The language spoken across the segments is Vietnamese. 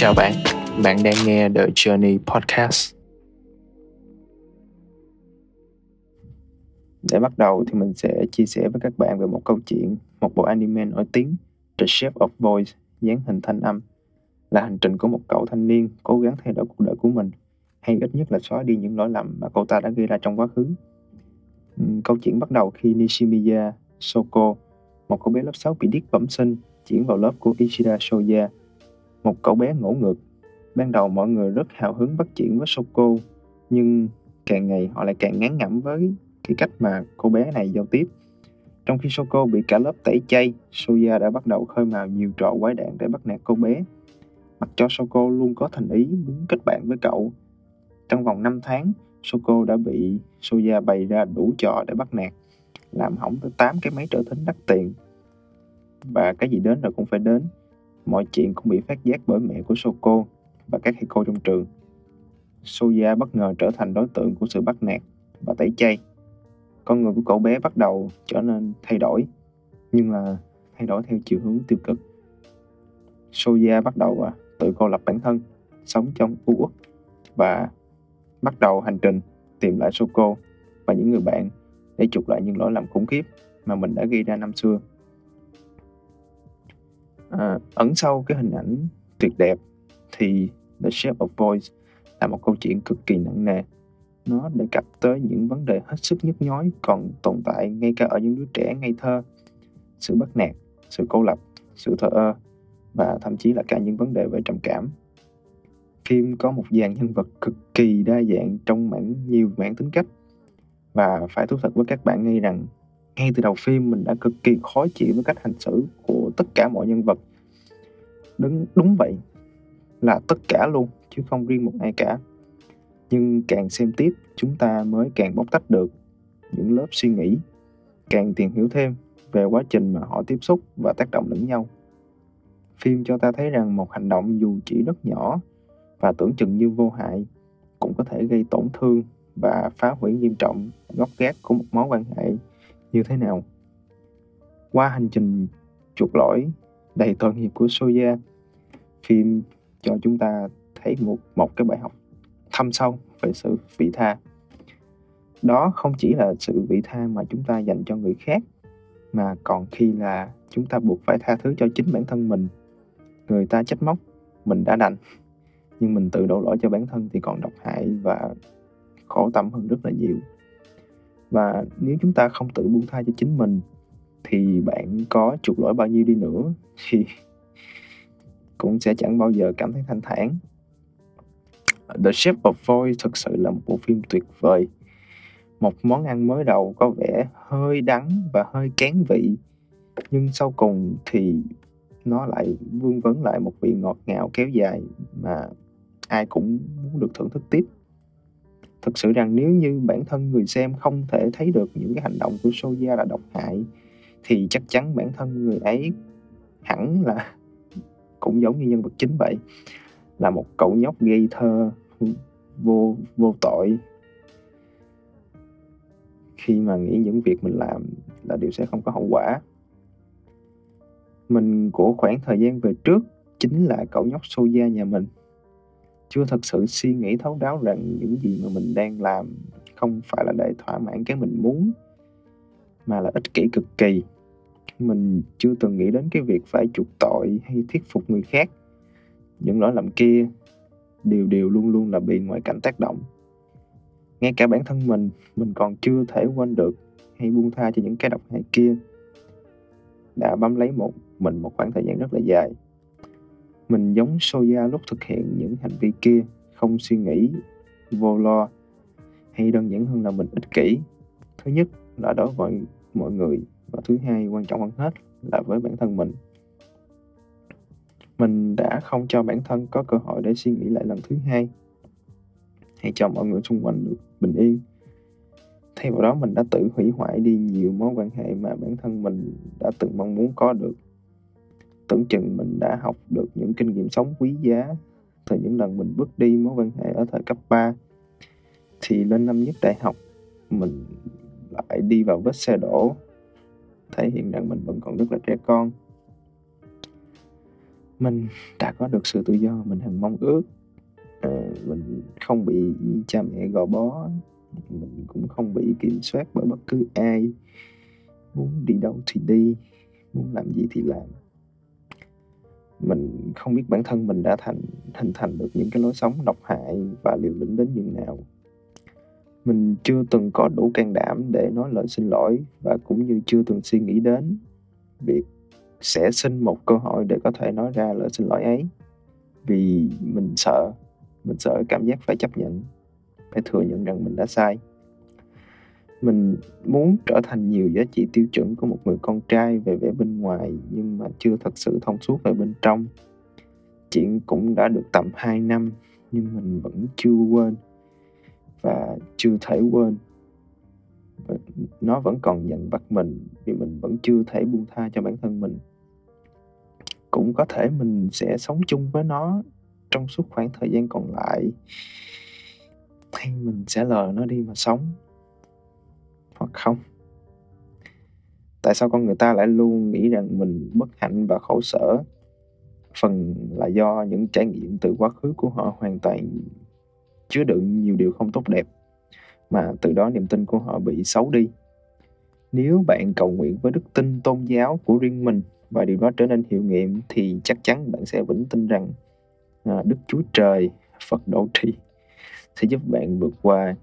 Chào bạn, bạn đang nghe The Journey Podcast. Để bắt đầu thì mình sẽ chia sẻ với các bạn về một câu chuyện, một bộ anime nổi tiếng The Shape of Voice, dáng hình thanh âm, là hành trình của một cậu thanh niên cố gắng thay đổi cuộc đời của mình, hay ít nhất là xóa đi những lỗi lầm mà cậu ta đã gây ra trong quá khứ. Ừ, câu chuyện bắt đầu khi Nishimiya Soko, một cậu bé lớp 6 bị điếc bẩm sinh, chuyển vào lớp của Ishida Shoya, một cậu bé ngỗ ngược. Ban đầu mọi người rất hào hứng bắt chuyện với Soko, nhưng càng ngày họ lại càng ngán ngẩm với cái cách mà cô bé này giao tiếp. Trong khi Soko bị cả lớp tẩy chay, Soya đã bắt đầu khơi mào nhiều trò quái đản để bắt nạt cô bé. Mặc cho Soko luôn có thành ý muốn kết bạn với cậu. Trong vòng 5 tháng, Soko đã bị Soya bày ra đủ trò để bắt nạt, làm hỏng tới 8 cái máy trợ thính đắt tiền. Và cái gì đến rồi cũng phải đến. Mọi chuyện cũng bị phát giác bởi mẹ của Soko và các thầy cô trong trường. Soya bất ngờ trở thành đối tượng của sự bắt nạt và tẩy chay. Con người của cậu bé bắt đầu trở nên thay đổi, nhưng là thay đổi theo chiều hướng tiêu cực. Soya bắt đầu à, tự cô lập bản thân, sống trong u uất và bắt đầu hành trình tìm lại Soko và những người bạn để chuộc lại những lỗi lầm khủng khiếp mà mình đã gây ra năm xưa. À, ẩn sau cái hình ảnh tuyệt đẹp thì The Shape of Boys là một câu chuyện cực kỳ nặng nề. Nó đề cập tới những vấn đề hết sức nhức nhối còn tồn tại ngay cả ở những đứa trẻ ngây thơ. Sự bắt nạt, sự cô lập, sự thờ ơ và thậm chí là cả những vấn đề về trầm cảm. Phim có một dàn nhân vật cực kỳ đa dạng trong mảng nhiều mảng tính cách và phải thú thật với các bạn ngay rằng ngay từ đầu phim mình đã cực kỳ khó chịu với cách hành xử của tất cả mọi nhân vật đúng đúng vậy. Là tất cả luôn chứ không riêng một ai cả. Nhưng càng xem tiếp chúng ta mới càng bóc tách được những lớp suy nghĩ càng tìm hiểu thêm về quá trình mà họ tiếp xúc và tác động lẫn nhau. Phim cho ta thấy rằng một hành động dù chỉ rất nhỏ và tưởng chừng như vô hại cũng có thể gây tổn thương và phá hủy nghiêm trọng gốc gác của một mối quan hệ như thế nào. Qua hành trình chuột lỗi đầy tội nghiệp của Soya, phim cho chúng ta thấy một một cái bài học thâm sâu về sự vị tha. Đó không chỉ là sự vị tha mà chúng ta dành cho người khác, mà còn khi là chúng ta buộc phải tha thứ cho chính bản thân mình. Người ta trách móc, mình đã đành, nhưng mình tự đổ lỗi cho bản thân thì còn độc hại và khổ tâm hơn rất là nhiều và nếu chúng ta không tự buông tha cho chính mình thì bạn có chuộc lỗi bao nhiêu đi nữa thì cũng sẽ chẳng bao giờ cảm thấy thanh thản. The Shape of Voice thực sự là một bộ phim tuyệt vời. Một món ăn mới đầu có vẻ hơi đắng và hơi kén vị, nhưng sau cùng thì nó lại vương vấn lại một vị ngọt ngào kéo dài mà ai cũng muốn được thưởng thức tiếp. Thực sự rằng nếu như bản thân người xem không thể thấy được những cái hành động của Soja là độc hại, thì chắc chắn bản thân người ấy hẳn là cũng giống như nhân vật chính vậy, là một cậu nhóc gây thơ, vô vô tội. Khi mà nghĩ những việc mình làm là điều sẽ không có hậu quả. Mình của khoảng thời gian về trước chính là cậu nhóc Soja nhà mình. Chưa thật sự suy nghĩ thấu đáo rằng những gì mà mình đang làm không phải là để thỏa mãn cái mình muốn, mà là ích kỷ cực kỳ mình chưa từng nghĩ đến cái việc phải chuộc tội hay thuyết phục người khác. Những lỗi lầm kia đều đều luôn luôn là bị ngoại cảnh tác động. Ngay cả bản thân mình mình còn chưa thể quên được hay buông tha cho những cái độc hại kia. Đã bám lấy một mình một khoảng thời gian rất là dài. Mình giống Soya lúc thực hiện những hành vi kia, không suy nghĩ, vô lo, hay đơn giản hơn là mình ích kỷ. Thứ nhất là đối với mọi người và thứ hai quan trọng hơn hết là với bản thân mình. Mình đã không cho bản thân có cơ hội để suy nghĩ lại lần thứ hai hay cho mọi người xung quanh được bình yên. Thay vào đó, mình đã tự hủy hoại đi nhiều mối quan hệ mà bản thân mình đã từng mong muốn có được tưởng chừng mình đã học được những kinh nghiệm sống quý giá từ những lần mình bước đi mối quan hệ ở thời cấp 3 thì lên năm nhất đại học, mình lại đi vào vết xe đổ thể hiện rằng mình vẫn còn rất là trẻ con. Mình đã có được sự tự do mình hằng mong ước. À, mình không bị cha mẹ gò bó. Mình cũng không bị kiểm soát bởi bất cứ ai. Muốn đi đâu thì đi muốn làm gì thì làm. Mình không biết bản thân mình đã thành hình thành được những cái lối sống độc hại và liều lĩnh đến như nào mình chưa từng có đủ can đảm để nói lời xin lỗi và cũng như chưa từng suy nghĩ đến việc sẽ xin một cơ hội để có thể nói ra lời xin lỗi ấy. Vì mình sợ mình sợ cảm giác phải chấp nhận, phải thừa nhận rằng mình đã sai. Mình muốn trở thành nhiều giá trị tiêu chuẩn của một người con trai về vẻ bên ngoài nhưng mà chưa thật sự thông suốt về bên trong. Chuyện cũng đã được tầm 2 năm nhưng mình vẫn chưa quên và chưa thể quên. Và nó vẫn còn nhận bắt mình vì mình vẫn chưa thể buông tha cho bản thân mình. Cũng có thể mình sẽ sống chung với nó trong suốt khoảng thời gian còn lại. Hay mình sẽ lờ nó đi mà sống, hoặc không? Tại sao con người ta lại luôn nghĩ rằng mình bất hạnh và khổ sở? Phần là do những trải nghiệm từ quá khứ của họ hoàn toàn chứa đựng nhiều điều không tốt đẹp mà từ đó niềm tin của họ bị xấu đi. Nếu bạn cầu nguyện với đức tin tôn giáo của riêng mình và điều đó trở nên hiệu nghiệm thì chắc chắn bạn sẽ vững tin rằng à, đức chúa trời phật độ trì sẽ giúp bạn vượt qua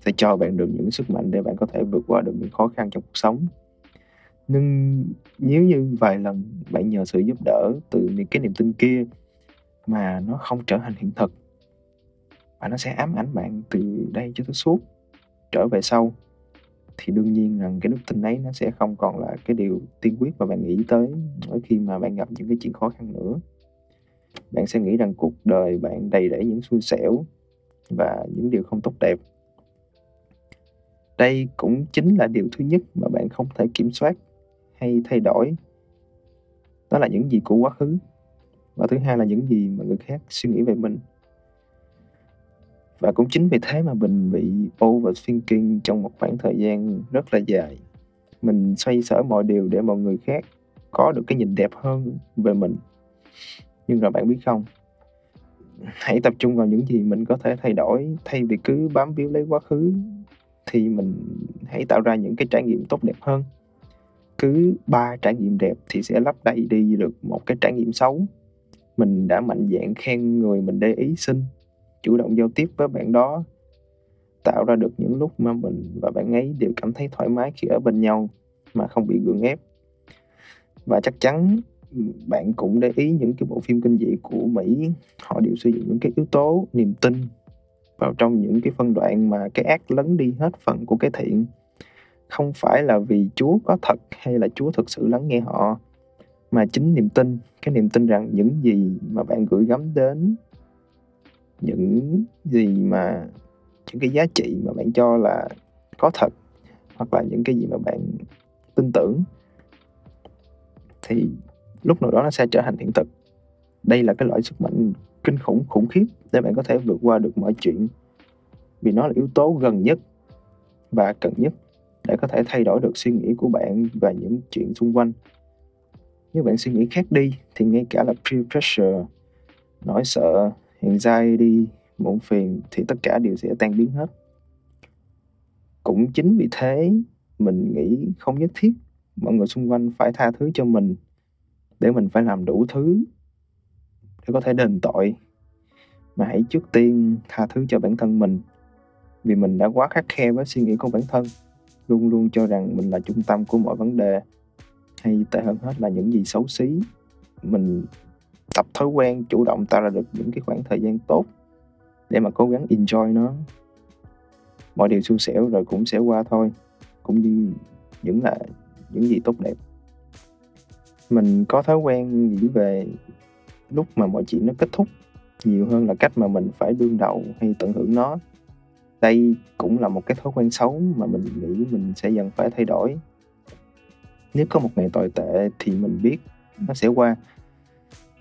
sẽ cho bạn được những sức mạnh để bạn có thể vượt qua được những khó khăn trong cuộc sống. Nhưng nếu như vài lần bạn nhờ sự giúp đỡ từ những cái niềm tin kia mà nó không trở thành hiện thực và nó sẽ ám ảnh bạn từ đây cho tới suốt. Trở về sau, thì đương nhiên rằng cái đức tin ấy nó sẽ không còn là cái điều tiên quyết mà bạn nghĩ tới mỗi khi mà bạn gặp những cái chuyện khó khăn nữa. Bạn sẽ nghĩ rằng cuộc đời bạn đầy rẫy những xui xẻo và những điều không tốt đẹp. Đây cũng chính là điều thứ nhất mà bạn không thể kiểm soát hay thay đổi. Đó là những gì của quá khứ và thứ hai là những gì mà người khác suy nghĩ về mình và cũng chính vì thế mà mình bị overthinking trong một khoảng thời gian rất là dài. Mình xoay sở mọi điều để mọi người khác có được cái nhìn đẹp hơn về mình. Nhưng rồi bạn biết không? Hãy tập trung vào những gì mình có thể thay đổi, thay vì cứ bám víu lấy quá khứ, thì mình hãy tạo ra những cái trải nghiệm tốt đẹp hơn. Cứ ba trải nghiệm đẹp thì sẽ lấp đầy đi được một cái trải nghiệm xấu. Mình đã mạnh dạn khen người mình để ý xin chủ động giao tiếp với bạn đó, tạo ra được những lúc mà mình và bạn ấy đều cảm thấy thoải mái khi ở bên nhau mà không bị gượng ép. Và chắc chắn, bạn cũng để ý những cái bộ phim kinh dị của Mỹ, họ đều sử dụng những cái yếu tố niềm tin vào trong những cái phân đoạn mà cái ác lấn đi hết phần của cái thiện. Không phải là vì Chúa có thật hay là Chúa thực sự lắng nghe họ, mà chính niềm tin, cái niềm tin rằng những gì mà bạn gửi gắm đến những gì mà, những cái giá trị mà bạn cho là có thật, hoặc là những cái gì mà bạn tin tưởng, thì lúc nào đó nó sẽ trở thành hiện thực. Đây là cái loại sức mạnh kinh khủng khủng khiếp để bạn có thể vượt qua được mọi chuyện, vì nó là yếu tố gần nhất và cần nhất để có thể thay đổi được suy nghĩ của bạn và những chuyện xung quanh. Nếu bạn suy nghĩ khác đi, thì ngay cả là peer pressure, nỗi sợ anxiety muộn phiền thì tất cả đều sẽ tan biến hết. Cũng chính vì thế, mình nghĩ không nhất thiết mọi người xung quanh phải tha thứ cho mình để mình phải làm đủ thứ để có thể đền tội. Mà hãy trước tiên tha thứ cho bản thân mình, vì mình đã quá khắc khe với suy nghĩ của bản thân, luôn luôn cho rằng mình là trung tâm của mọi vấn đề, hay tệ hơn hết là những gì xấu xí. Mình tập thói quen, chủ động tạo ra được những cái khoảng thời gian tốt để mà cố gắng enjoy nó. Mọi điều xui xẻo rồi cũng sẽ qua thôi, cũng như những là những gì tốt đẹp. Mình có thói quen nghĩ về lúc mà mọi chuyện nó kết thúc nhiều hơn là cách mà mình phải đương đầu hay tận hưởng nó. Đây cũng là một cái thói quen xấu mà mình nghĩ mình sẽ dần phải thay đổi. Nếu có một ngày tồi tệ thì mình biết nó sẽ qua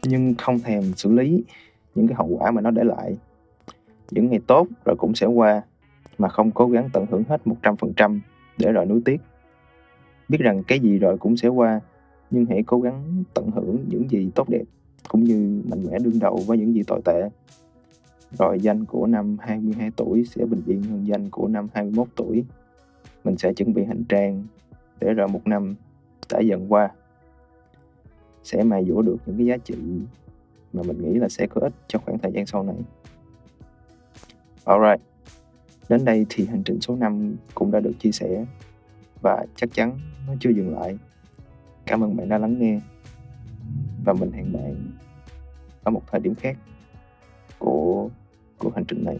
nhưng không thèm xử lý những cái hậu quả mà nó để lại những ngày tốt rồi cũng sẽ qua, mà không cố gắng tận hưởng hết 100% để rồi nuối tiếc biết rằng cái gì rồi cũng sẽ qua, nhưng hãy cố gắng tận hưởng những gì tốt đẹp cũng như mạnh mẽ đương đầu với những gì tồi tệ. Rồi danh của năm 22 tuổi sẽ bình yên hơn danh của năm 21 tuổi. Mình sẽ chuẩn bị hành trang để rồi một năm đã dần qua sẽ mài dũa được những cái giá trị mà mình nghĩ là sẽ có ích cho khoảng thời gian sau này. Alright, đến đây thì hành trình số 5 cũng đã được chia sẻ và chắc chắn nó chưa dừng lại. Cảm ơn bạn đã lắng nghe và mình hẹn bạn ở một thời điểm khác của của hành trình này.